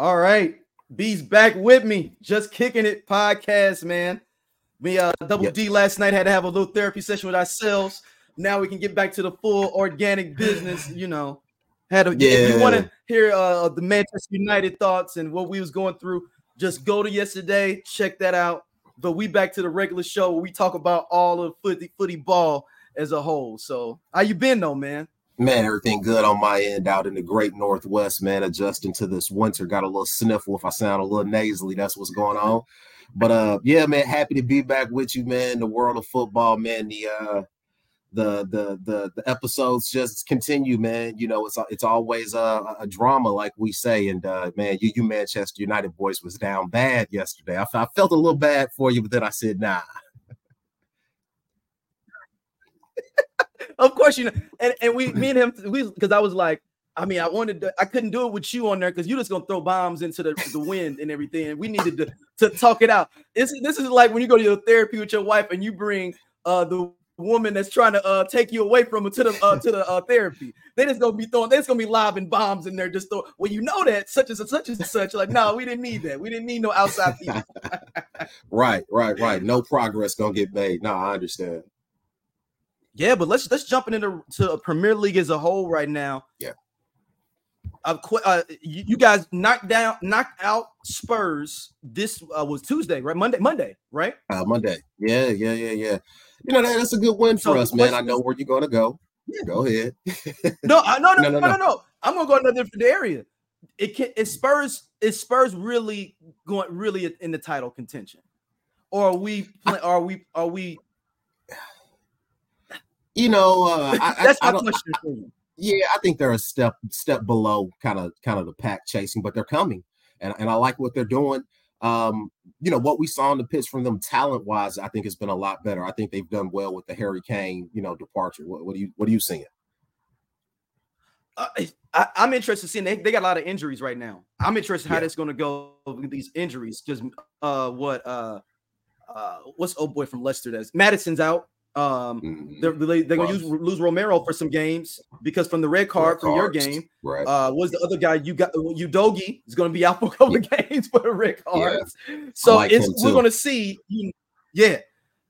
All right. B's back with me. Just kicking it podcast, man. Me, uh, Double yep. D last night had to have a little therapy session with ourselves. Now we can get back to the full organic business, you know. Had a, yeah. if you want to hear uh, the Manchester United thoughts and what we was going through, just go to yesterday, check that out. But we back to the regular show where we talk about all of footy, footy ball as a whole. So how you been though, man? Man, everything good on my end out in the great Northwest, man. Adjusting to this winter, got a little sniffle. If I sound a little nasally, that's what's going on. But uh, yeah, man, happy to be back with you, man. The world of football, man. The uh, the the the the episodes just continue, man. You know, it's it's always a, a drama, like we say. And uh, man, you you Manchester United boys was down bad yesterday. I, I felt a little bad for you, but then I said, nah. Of course, you know, and, and we, me and him, we, because I was like, I mean, I wanted to, I couldn't do it with you on there because you're just gonna throw bombs into the, the wind and everything. And we needed to, to talk it out. This, this is like when you go to your therapy with your wife and you bring uh the woman that's trying to uh take you away from it to the uh to the uh therapy. They just gonna be throwing, they're just gonna be lobbing bombs in there, just throw well, you know that such as such as such. Like, no, we didn't need that. We didn't need no outside people. right, right, right. No progress gonna get made. No, I understand. Yeah, but let's let's jump into to Premier League as a whole right now. Yeah. Uh, uh, you, you, guys knocked down, knocked out Spurs. This uh, was Tuesday, right? Monday, Monday, right? Uh, Monday. Yeah, yeah, yeah, yeah. You know that, that's a good win for so us, man. I know where you're going to go. Yeah. Go ahead. no, no, no, no, no, no, no. I'm gonna go another different area. It can. Is Spurs? Is Spurs really going really in the title contention, or are we? Are we? Are we? You know, uh, I, that's I, my I question for you. Yeah, I think they're a step step below kind of kind of the pack chasing, but they're coming, and and I like what they're doing. Um, you know what we saw in the pitch from them talent wise, I think has been a lot better. I think they've done well with the Harry Kane, you know, departure. What, what do you what are you seeing? Uh, I, am interested seeing they, they got a lot of injuries right now. I'm interested how yeah. that's going to go with these injuries. Just uh, what uh, uh, what's old boy from Leicester? That's Maddison's out. Um, mm-hmm. they're they, they're gonna use, lose Romero for some games because from the red card red from your game, right? Uh, was the other guy you got? Udogie is gonna be out for a couple yeah. games for the red cards. Yeah. So like it's we're gonna see. Yeah,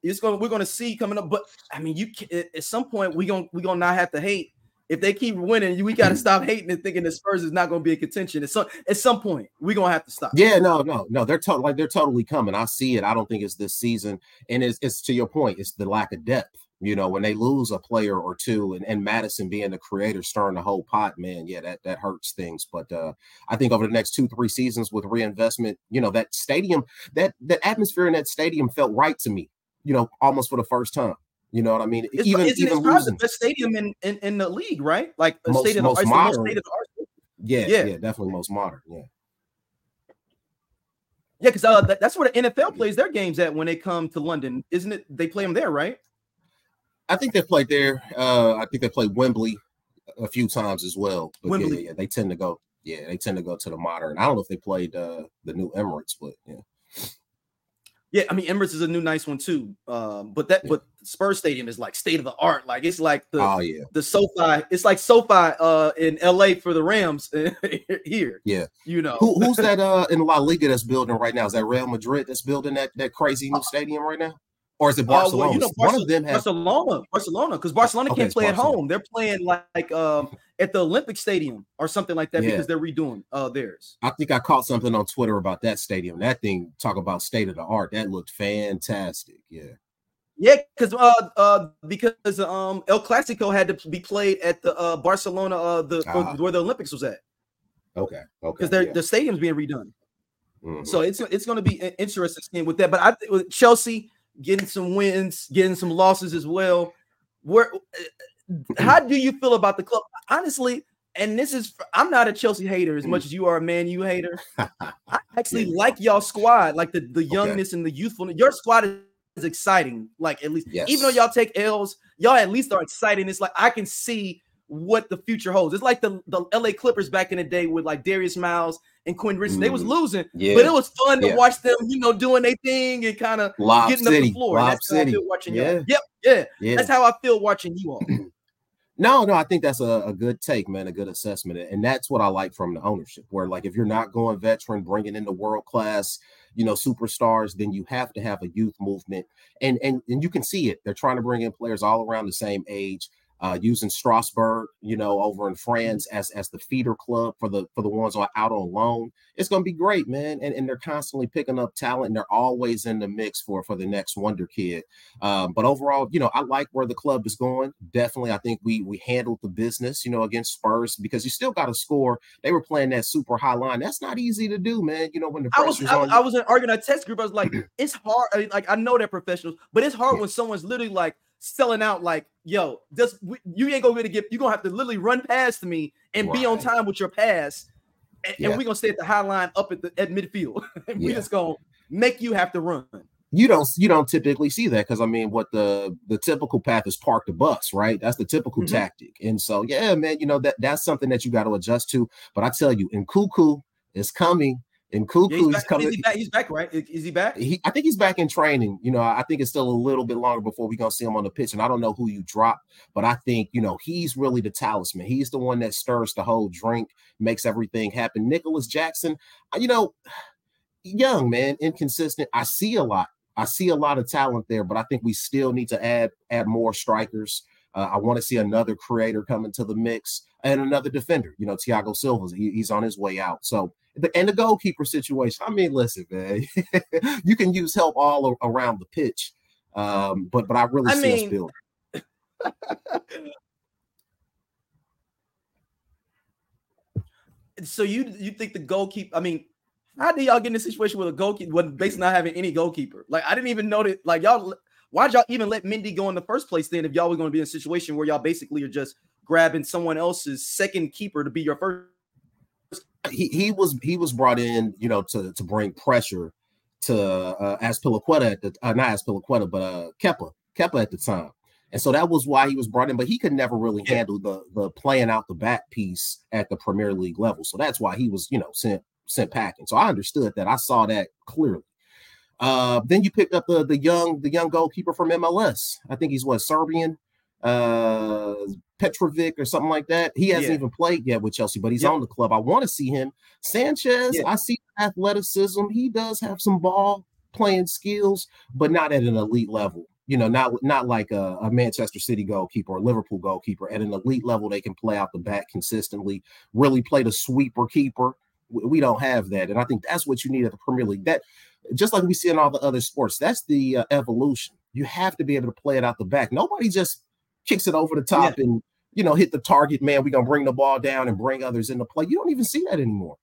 it's gonna we're gonna see coming up. But I mean, you at some point we gonna we gonna not have to hate if they keep winning, we got to stop hating and thinking the Spurs is not going to be a contention. At some at some point, we're gonna have to stop. Yeah, no, no, no. They're to- like they're totally coming. I see it. I don't think it's this season. And it's, it's to your point. It's the lack of depth. You know, when they lose a player or two, and, and Maddison being the creator, stirring the whole pot, man, yeah, that that hurts things. But uh, I think over the next two, three seasons with reinvestment, you know, that stadium, that that atmosphere in that stadium felt right to me. You know, almost for the first time. You know what I mean? It's, even it's, even it's losing. the stadium in, in, in the league, right? Like most, stadium, most modern. Most yeah, yeah, yeah, definitely most modern. Yeah. Yeah, because uh, that, that's where the NFL plays their games at when they come to London, isn't it? They play them there, right? I think they played there. Uh, I think they played Wembley a few times as well. Wembley. Yeah, yeah, they tend to go. Yeah, they tend to go to the modern. I don't know if they played uh, the new Emirates, but yeah. Yeah, I mean Emirates is a new nice one too. Um, but that yeah. but Spurs Stadium is like state of the art. Like it's like the oh, yeah. the SoFi. It's like SoFi uh in LA for the Rams here. Yeah, you know Who, who's that uh in La Liga that's building right now? Is that Real Madrid that's building that that crazy new uh, stadium right now? or is it Barcelona? Uh, well, you know, One of them has Barcelona, Barcelona, because Barcelona okay, can't play Barcelona. at home. They're playing like um, at the Olympic Stadium or something like that yeah. because they're redoing uh, theirs. I think I caught something on Twitter about that stadium. That thing, talk about state of the art. That looked fantastic. Yeah. Yeah, because uh, uh, because um, El Clasico had to be played at the uh, Barcelona, uh, the ah. where the Olympics was at. Okay, okay. Because yeah. the stadium's being redone. Mm-hmm. So it's it's going to be interesting with that. But I think Chelsea getting some wins, getting some losses as well. Where how do you feel about the club? Honestly, and this is I'm not a Chelsea hater as much as you are a Man U hater. I actually like y'all squad, like the, the youngness okay. and the youthfulness. Your squad is exciting, like at least yes. even though y'all take L's, y'all at least are exciting. It's like I can see what the future holds. It's like the, the LA Clippers back in the day with like Darius Miles and Quinn Richardson. Mm. They was mm. losing, yeah. but it was fun yeah. to watch them, you know, doing their thing and kind of getting City. up the floor. Lob That's City. how I feel watching yeah. you Yep, yeah. yeah. That's how I feel watching you all. No, no, I think that's a, a, good take, man, a good assessment. And that's what I like from the ownership, where like if you're not going veteran, bringing in the world class, you know, superstars, then you have to have a youth movement. And and and you can see it. They're trying to bring in players all around the same age uh, using Strasbourg, you know, over in France as as the feeder club for the for the ones on, out on loan. It's going to be great, man. And, and they're constantly picking up talent, and they're always in the mix for for the next wonder kid. Um, but overall, you know, I like where the club is going. Definitely, I think we we handled the business, you know, against Spurs because you still got to score. They were playing that super high line. That's not easy to do, man. You know, when the I was I, I, was in arguing a test group. I was like, it's hard. I mean, like I know they're professionals, but it's hard yeah. when someone's literally like selling out like, yo, just you ain't gonna really get you're gonna have to literally run past me and right. be on time with your pass. And, yeah. and, we're gonna stay at the high line up at the at midfield. we just gonna make you have to run. You don't you don't typically see that because I mean what the the typical path is park the bus, right? That's the typical mm-hmm. tactic. And so yeah, man, you know that that's something that you got to adjust to. But I tell you, Nkunku is coming and Nkunku, yeah, he's, he's coming. Is he back? He's back, right? Is he back? He, I think he's back in training. You know, I think it's still a little bit longer before we're gonna see him on the pitch. And I don't know who you drop, but I think you know he's really the talisman. He's the one that stirs the whole drink, makes everything happen. Nicolas Jackson, uh, you know, young man, inconsistent. I see a lot. I see a lot of talent there, but I think we still need to add add more strikers. Uh, I want to see another creator come into the mix and another defender. You know, Thiago Silva, he, he's on his way out. So the, and the goalkeeper situation. I mean, listen, man, you can use help all around the pitch, um, but but I really I see mean, us building. so you you think the goalkeeper? I mean, how did y'all get in a situation with a goalkeeper when basically not having any goalkeeper? Like I didn't even know that. Like y'all, why'd y'all even let Mendy go in the first place? Then if y'all were going to be in a situation where y'all basically are just grabbing someone else's second keeper to be your first he, he was he was brought in, you know, to to bring pressure to uh Azpilicueta at the uh, not Azpilicueta, but uh Kepa, Kepa at the time. And so that was why he was brought in, but he could never really handle the the playing out the back piece at the Premier League level. So that's why he was, you know, sent sent packing. So I understood that. I saw that clearly. Uh, then you picked up the the young the young goalkeeper from MLS. I think he's what Serbian uh Petrovic or something like that. He hasn't yeah. even played yet with Chelsea, but he's yep. on the club. I want to see him. Sanchez, yeah. I see athleticism. He does have some ball playing skills, but not at an elite level. You know, not not like a, a, Manchester City goalkeeper or Liverpool goalkeeper. At an elite level, they can play out the back consistently, really play the sweeper keeper. We don't have that, and I think that's what you need at the Premier League. That just like we see in all the other sports, that's the uh, evolution. You have to be able to play it out the back. Nobody just kicks it over the top yeah. and you know hit the target man. We're gonna bring the ball down and bring others into play. You don't even see that anymore.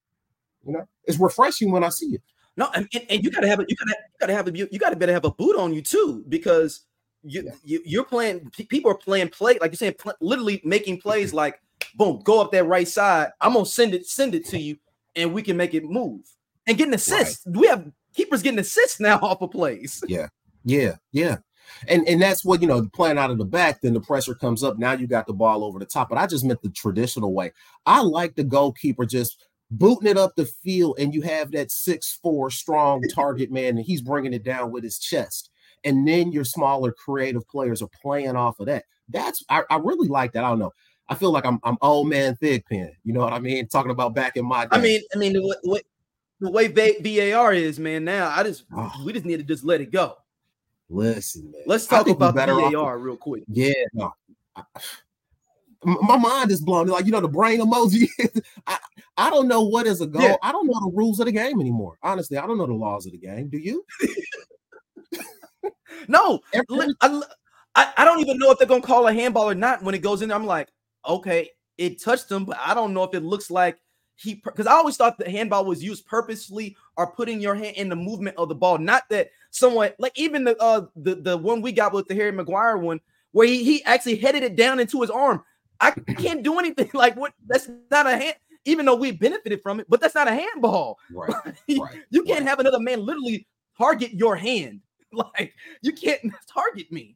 You know, it's refreshing when I see it. No, and, and you gotta have it. You gotta you gotta have a you gotta better have a boot on you too because you, yeah. you you're playing. People are playing play like you're saying, pl- literally making plays like boom, go up that right side. I'm gonna send it send it to you, and we can make it move and getting assists. Right. We have keepers getting assists now off of plays. Yeah, yeah, yeah. And and that's what you know, playing out of the back, then the pressure comes up. Now you got the ball over the top. But I just meant the traditional way. I like the goalkeeper just booting it up the field, and you have that six four strong target man, and he's bringing it down with his chest. And then your smaller creative players are playing off of that. That's I, I really like that. I don't know. I feel like I'm I'm old man Thigpen. You know what I mean? Talking about back in my day. I mean, I mean the way, the way VAR is, man. Now I just oh. we just need to just let it go. Listen, man. Let's talk about VAR off. real quick. Yeah, no. my mind is blown. Like you know, the brain emoji. I, I don't know what is a goal. Yeah. I don't know the rules of the game anymore. Honestly, I don't know the laws of the game. Do you? no, I, I, I don't even know if they're gonna call a handball or not when it goes in. I'm like, okay, it touched him, but I don't know if it looks like he because I always thought the handball was used purposely or putting your hand in the movement of the ball, not that someone like even the uh the, the one we got with the Harry Maguire one where he, he actually headed it down into his arm. I can't do anything like what that's not a hand, even though we benefited from it, but that's not a handball. Right. right you can't right. have another man literally target your hand. Like you can't target me.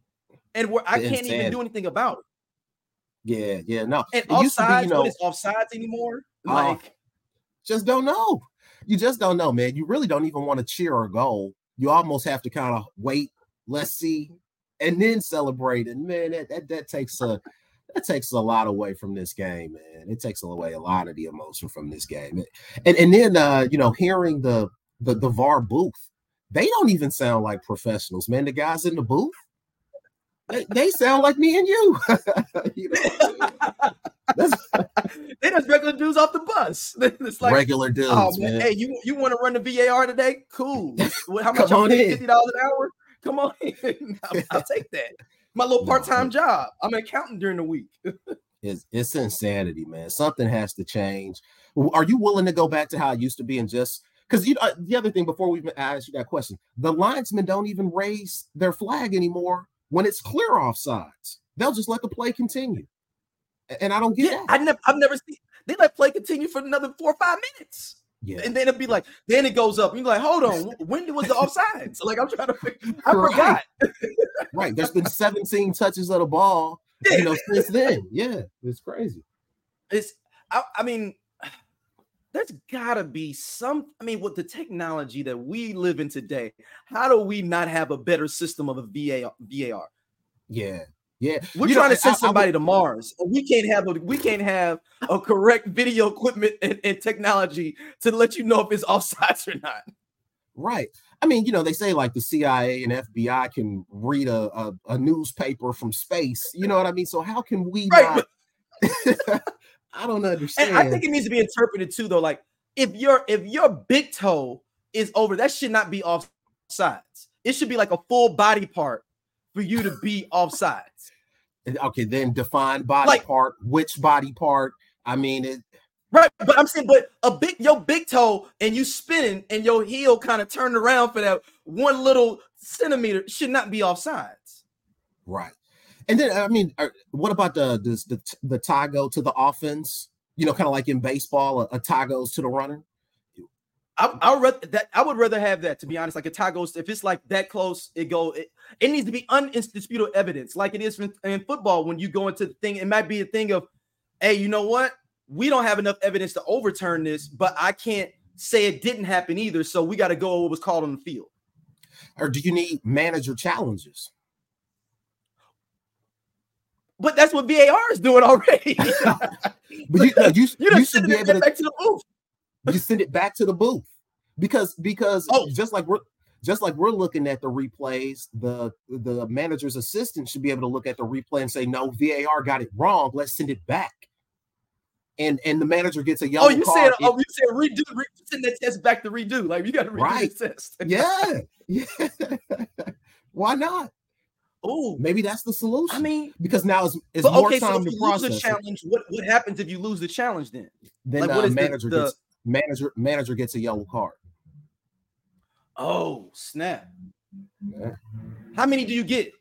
And where I can't even do anything about it. Yeah, yeah, no. And offsides, be, you know, what is offsides anymore? Uh, like, just don't know. You just don't know, man. You really don't even want to cheer or goal. You almost have to kind of wait, let's see, and then celebrate. And man, that that, that takes a that takes a lot away from this game, man. It takes away a lot of the emotion from this game. And and then uh, you know, hearing the the the VAR booth, they don't even sound like professionals, man. The guys in the booth, they, they sound like me and you. you know? they just regular dudes off the bus. It's like regular dudes. Oh man, man. hey, you you want to run the VAR today? Cool. How much? Come on Fifty dollars an hour. Come on in. I'll, I'll take that. My little part time job. I'm an accountant during the week. it's it's insanity, man. Something has to change. Are you willing to go back to how it used to be and just because you know uh, the other thing before we ask you that question, the linesmen don't even raise their flag anymore when it's clear offsides. They'll just let the play continue. And I don't get yeah, I never I've never seen they let play continue for another four or five minutes. Yeah. And then it'd be like, then it goes up. You're like, hold on, when was the offsides? like, I'm trying to figure, I right. forgot. right. There's been 17 touches of the ball, you know, since then. Yeah, it's crazy. It's I, I mean, there's gotta be some. I mean, with the technology that we live in today, how do we not have a better system of a VAR? VAR? Yeah, yeah, we're you trying know, to send I, somebody I, to Mars. We can't have a we can't have a correct video equipment and, and, technology to let you know if it's offsides or not. Right. I mean, you know, they say like the CIA and FBI can read a, a, a newspaper from space. You know what I mean? So how can we right, not? I don't understand. And I think it needs to be interpreted too, though. Like if your if your big toe is over, that should not be off sides. It should be like a full body part for you to be offside. Okay, then define body like, part. Which body part? I mean, it, right. But I'm saying, but a big your big toe and you spinning and your heel kind of turned around for that one little centimeter should not be off sides. Right. And then I mean, uh, what about the the the, the tie go to the offense? You know, kind of like in baseball, a, a tie goes to the runner. I, I would rather that I would rather have that to be honest. Like a tie goes, if it's like that close, it go. It, it needs to be undisputable evidence, like it is in, in football. When you go into the thing, it might be a thing of, hey, you know what? We don't have enough evidence to overturn this, but I can't say it didn't happen either. So we got to go what was called on the field. Or do you need manager challenges? But that's what VAR is doing already. but you, you, you, you should be able to, back to the booth. you send it back to the booth because because oh. just like we're just like we're looking at the replays, the the manager's assistant should be able to look at the replay and say, "No, VAR got it wrong. Let's send it back." And and the manager gets a oh, yellow. Oh, you said, oh, you said redo, re- send that test back to redo. Like you got to redo right. the test. yeah, yeah. Why not? Oh, maybe that's the solution. I mean, because now it's, it's more okay, time so to process. the challenge, what what happens if you lose the challenge? Then, then like, uh, manager the, gets manager manager gets a yellow card. Oh, snap. Yeah. How many do you get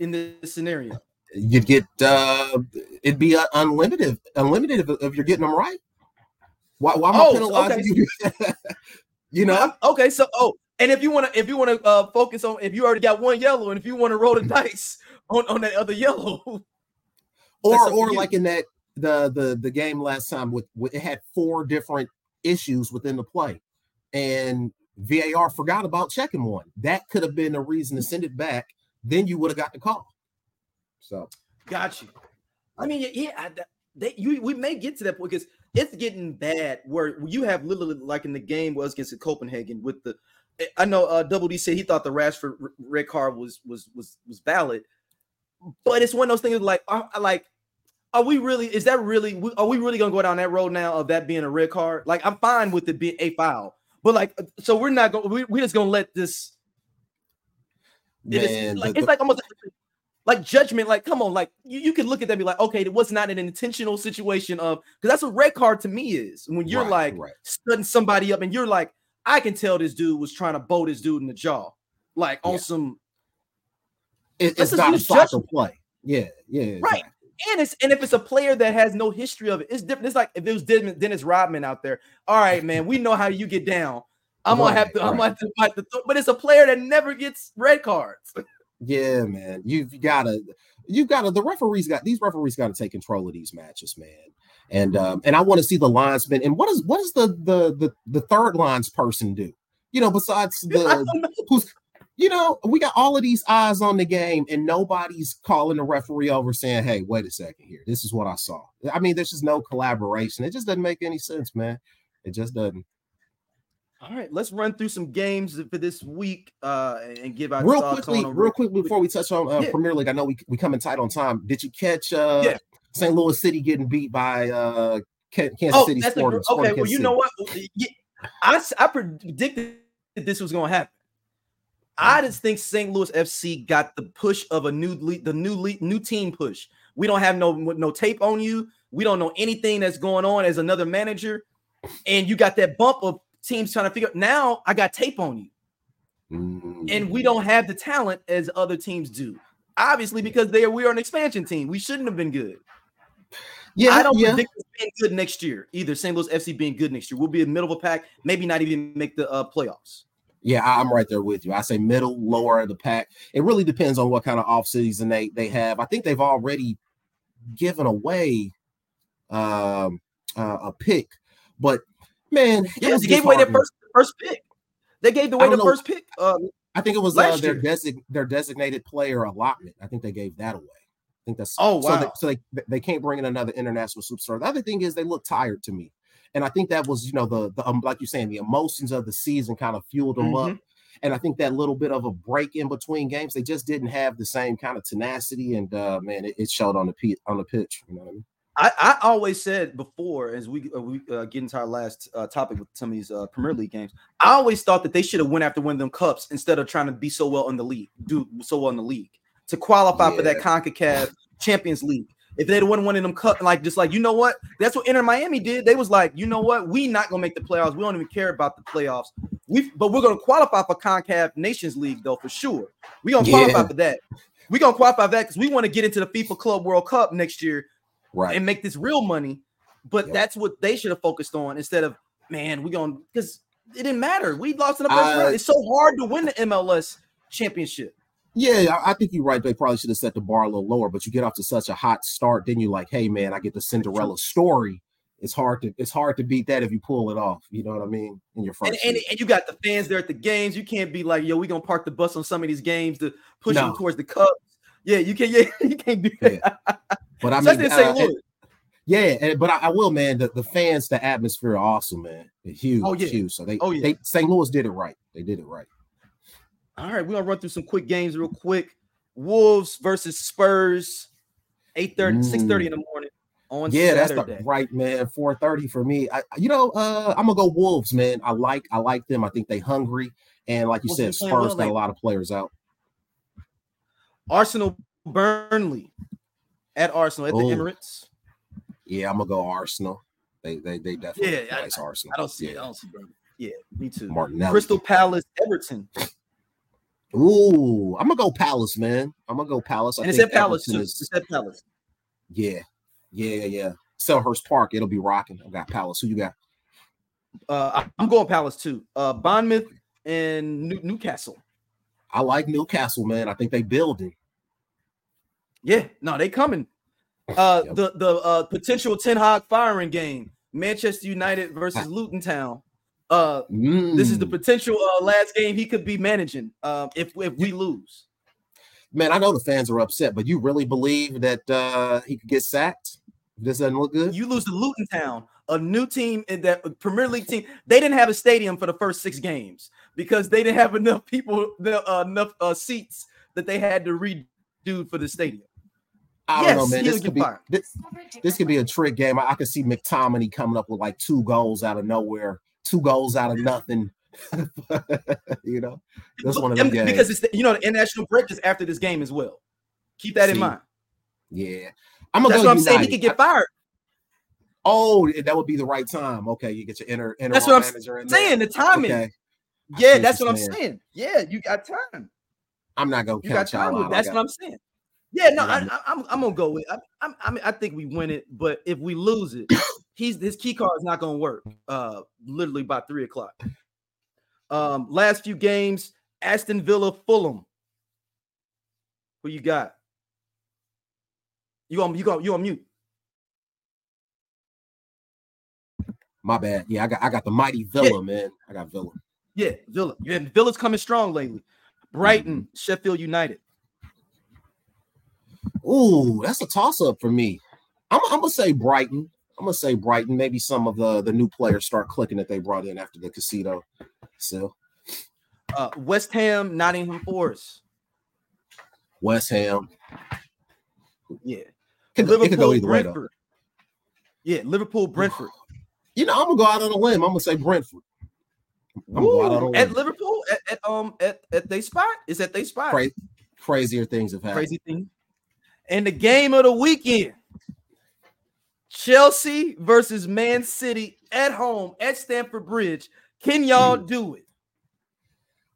in this scenario? You'd get uh it'd be uh, unlimited, unlimited if, if, you're getting them right. Why why am oh, I penalizing okay. you? you know? Okay, so oh, and if you want to if you want to uh focus on if you already got one yellow and if you want to roll the dice on, on that other yellow. Or or like in that the the the game last time with, with it had four different issues within the play. And VAR forgot about checking one. That could have been a reason to send it back. Then you would have got the call. So, got you. I mean, yeah, I, they, you, we may get to that point because it's getting bad where you have literally like in the game was against Copenhagen with the. I know uh, Double D said he thought the Rashford red card was was was was valid, but it's one of those things like I like are we really is that really are we really gonna go down that road now of that being a red card like i'm fine with it being a foul but like, so we're not going. We, we're just gonna let this. Man, it is, like, the, it's like almost like judgment. Like, come on, like you, you can look at that and be like, okay, it was not an intentional situation of because that's what red card to me is when you're right, like right. studying somebody up and you're like, I can tell this dude was trying to bow this dude in the jaw, like on yeah. some. It, it's not a soccer play. Yeah, yeah, exactly. right. And it's and if it's a player that has no history of it, it's different. It's like if it was Dennis Rodman out there. All right, man, we know how you get down. I'm right, gonna have to. Right. I'm gonna have to, have to th- but it's a player that never gets red cards. yeah, man, you've gotta, you've gotta. The referees got these referees got to take control of these matches, man. And um, and I want to see the linesman. And what is what does the the the the third lines person do? You know, besides the who's you know, we got all of these eyes on the game, and nobody's calling the referee over saying, "Hey, wait a second here. This is what I saw." I mean, there's just no collaboration. It just doesn't make any sense, man. It just doesn't. All right, let's run through some games for this week uh, and give our real quickly, real quickly before we touch on uh, yeah. Premier League. I know we we coming tight on time. Did you catch uh, yeah. St. Louis City getting beat by uh, Kansas oh, City? That's Sporting, a, okay, well, you know what? I I predicted that this was going to happen. I just think St. Louis FC got the push of a new lead, the new lead, new team push. We don't have no no tape on you. We don't know anything that's going on as another manager, and you got that bump of teams trying to figure. Out now I got tape on you, mm-hmm. and we don't have the talent as other teams do. Obviously, because they are we are an expansion team. We shouldn't have been good. Yeah, I don't yeah. predict being good next year either. St. Louis FC being good next year. We'll be in middle of a pack, maybe not even make the uh, playoffs. Yeah, I'm right there with you. I say middle, lower of the pack. It really depends on what kind of offseason they they have. I think they've already given away um, uh, a pick, but man, yeah, they gave away their first first pick. They gave away the know. first pick. Uh, I think it was uh, their design their designated player allotment. I think they gave that away. Think that's oh wow. So they, so they they can't bring in another international superstar. The other thing is they look tired to me. And I think that was, you know, the, the um, like you're saying, the emotions of the season kind of fueled them mm-hmm. up. And I think that little bit of a break in between games, they just didn't have the same kind of tenacity. And uh, man, it, it showed on the p- on the pitch. You know what I mean? I, I always said before, as we uh, we uh, get into our last uh, topic with some of these uh, Premier League games, I always thought that they should have went after one of them cups instead of trying to be so well in the league, do so well in the league to qualify yeah. for that Concacaf Champions League. If they'd won one of them cut, like just like you know what, that's what Inter Miami did. They was like, you know what, we not gonna make the playoffs. We don't even care about the playoffs. We but we're gonna qualify for Concacaf Nations League though for sure. We gonna qualify yeah. for that. We gonna qualify for that because we want to get into the FIFA Club World Cup next year, right? And make this real money. But yep. that's what they should have focused on instead of man, we gonna because it didn't matter. We lost in the first round. It's so hard to win the MLS championship. Yeah, I think you're right. They probably should have set the bar a little lower, but you get off to such a hot start, then you're like, hey man, I get the Cinderella story. It's hard to it's hard to beat that if you pull it off. You know what I mean? In your first and, and, and, you got the fans there at the games. You can't be like, yo, we gonna park the bus on some of these games to push no. them towards the cup. Yeah, you can't. Yeah, you can't do that. Yeah. But I mean, uh, yeah, and, but I, I, will, man. The, the fans, the atmosphere, are awesome, man. It's huge, oh, yeah. huge. So they, oh, yeah. they St. Louis did it right. They did it right. All right, we're gonna run through some quick games real quick. Wolves versus Spurs, 8 30, 6 30 in the morning on yeah, Saturday. that's the right man. 4 30 for me. I, you know, uh, I'm gonna go Wolves, man. I like I like them. I think they hungry. And like you said, Spurs well, got like, a lot of players out. Arsenal Burnley at Arsenal at the Emirates. Yeah, I'm gonna go Arsenal. They they they definitely yeah, nice I, Arsenal. I don't see yeah. it. I don't see Burnley. Yeah, me too. Martinelli. Crystal Palace Everton. Ooh, I'm gonna go Palace, man. I'm gonna go Palace. I and it's at Palace too. Is, it's at Palace. Yeah, yeah, yeah. Selhurst Park, it'll be rocking. I got Palace. Who you got? Uh, I'm going Palace too. Uh, Bournemouth and New- Newcastle. I like Newcastle, man. I think they building. Yeah, no, they coming. Uh, yep. the the uh, potential Ten Hag firing game: Manchester United versus Luton Town. Uh, mm. this is the mm. potential uh, last game he could be managing. Uh, if if we lose, man, I know the fans are upset, but you really believe that uh, he could get sacked? This doesn't look good. You lose to Luton Town, a new team in that Premier League team. They didn't have a stadium for the first six games because they didn't have enough people, uh, enough uh, seats that they had to redo for the stadium. I don't yes, know, man. This could, be, this, this, could be a trick game. I, I could see McTominay coming up with like two goals out of nowhere two goals out of nothing. you know, that's one of them games. Because it's the, you know the international break is after this game as well. Keep that See, in mind. Yeah, I'm gonna. That's what I'm saying. He could get fired. Oh, that would be the right time. Okay, you get your inner inner that's what I'm saying. The timing. Okay. Yeah, that's what I'm saying. Yeah, you got time. I'm not gonna you y'all out. That's what I'm saying. Yeah, no, I, am I'm, I'm gonna go with. I, I mean, I think we win it, but if we lose it, he's his key card is not gonna work. Uh, literally by three o'clock. Um, last few games: Aston Villa, Fulham. Who you got? You on you go you on mute. My bad. Yeah, I got I got the mighty Villa, yeah. man. I got Villa. Yeah, Villa. Yeah, Villa's coming strong lately. Brighton, mm-hmm. Sheffield United. Ooh, that's a toss up for me. I'm, I'm, gonna say Brighton. I'm gonna say Brighton. Maybe some of the the new players start clicking that they brought in after the casino. So, uh, West Ham, Nottingham Forest. West Ham. Yeah. Could, Liverpool, it could go either Brentford. way. Yeah, Liverpool, Brentford. You know, I'm gonna go out on a limb. I'm gonna say Brentford. Ooh, at Liverpool, at, at, um at, at they spot is that they spot. Cra- crazier things have happened. Crazy thing. And the game of the weekend: Chelsea versus Man City at home at Stamford Bridge. Can y'all mm. do it?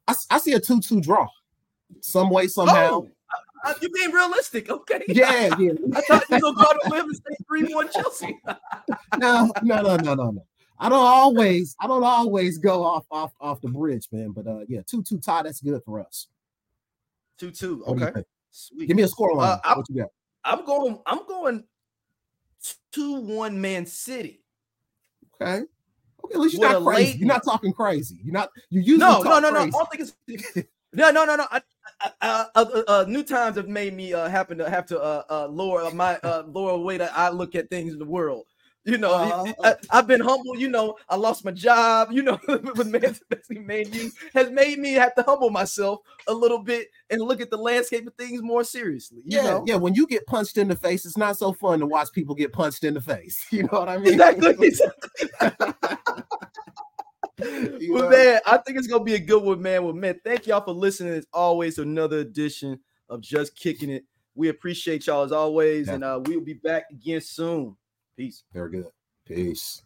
I, I see a two-two draw. Some way, somehow. Oh, uh, you're being realistic, okay? Yeah, yeah. I thought you were going to go and live and say three-one Chelsea. no, no, no, no, no, no. I don't always, I don't always go off off off the bridge, man. But uh, yeah, two two tie. That's good for us. Two two. Okay. Sweet. Give me a score line. Uh, what you got? I'm going. I'm going. Two one Man City. Okay. Okay. At least you're not crazy. Late... You're not talking crazy. You're not. You usually no no no no. I don't think it's. No, no, no, no. I, uh, uh, uh, new times have made me uh, happen to have to uh, uh, lower my uh, lower way that I look at things in the world. You know, uh, I, have been humble. You know, I lost my job. You know, with man, made me has made me have to humble myself a little bit and look at the landscape of things more seriously. yeah, know? yeah. When you get punched in the face, it's not so fun to watch people get punched in the face. You know what I mean? Exactly. exactly. But man, I think it's gonna be a good one, man. Well, man, thank y'all for listening. As always, another edition of Just Kicking It. We appreciate y'all as always, yeah. and uh, we will be back again soon. Peace. Very good. Peace.